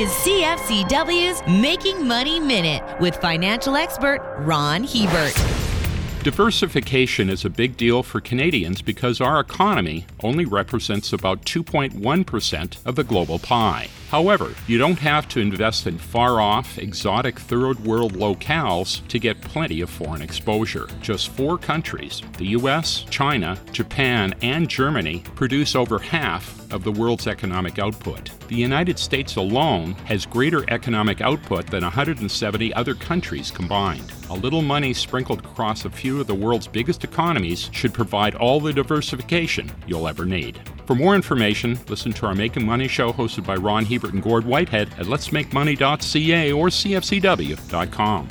is CFCW's Making Money Minute with financial expert Ron Hebert. Diversification is a big deal for Canadians because our economy only represents about 2.1% of the global pie. However, you don't have to invest in far off, exotic third world locales to get plenty of foreign exposure. Just four countries, the US, China, Japan, and Germany, produce over half of the world's economic output. The United States alone has greater economic output than 170 other countries combined. A little money sprinkled across a few of the world's biggest economies should provide all the diversification you'll ever need. For more information, listen to our Making Money show hosted by Ron Hebert and Gord Whitehead at letsmakemoney.ca or cfcw.com.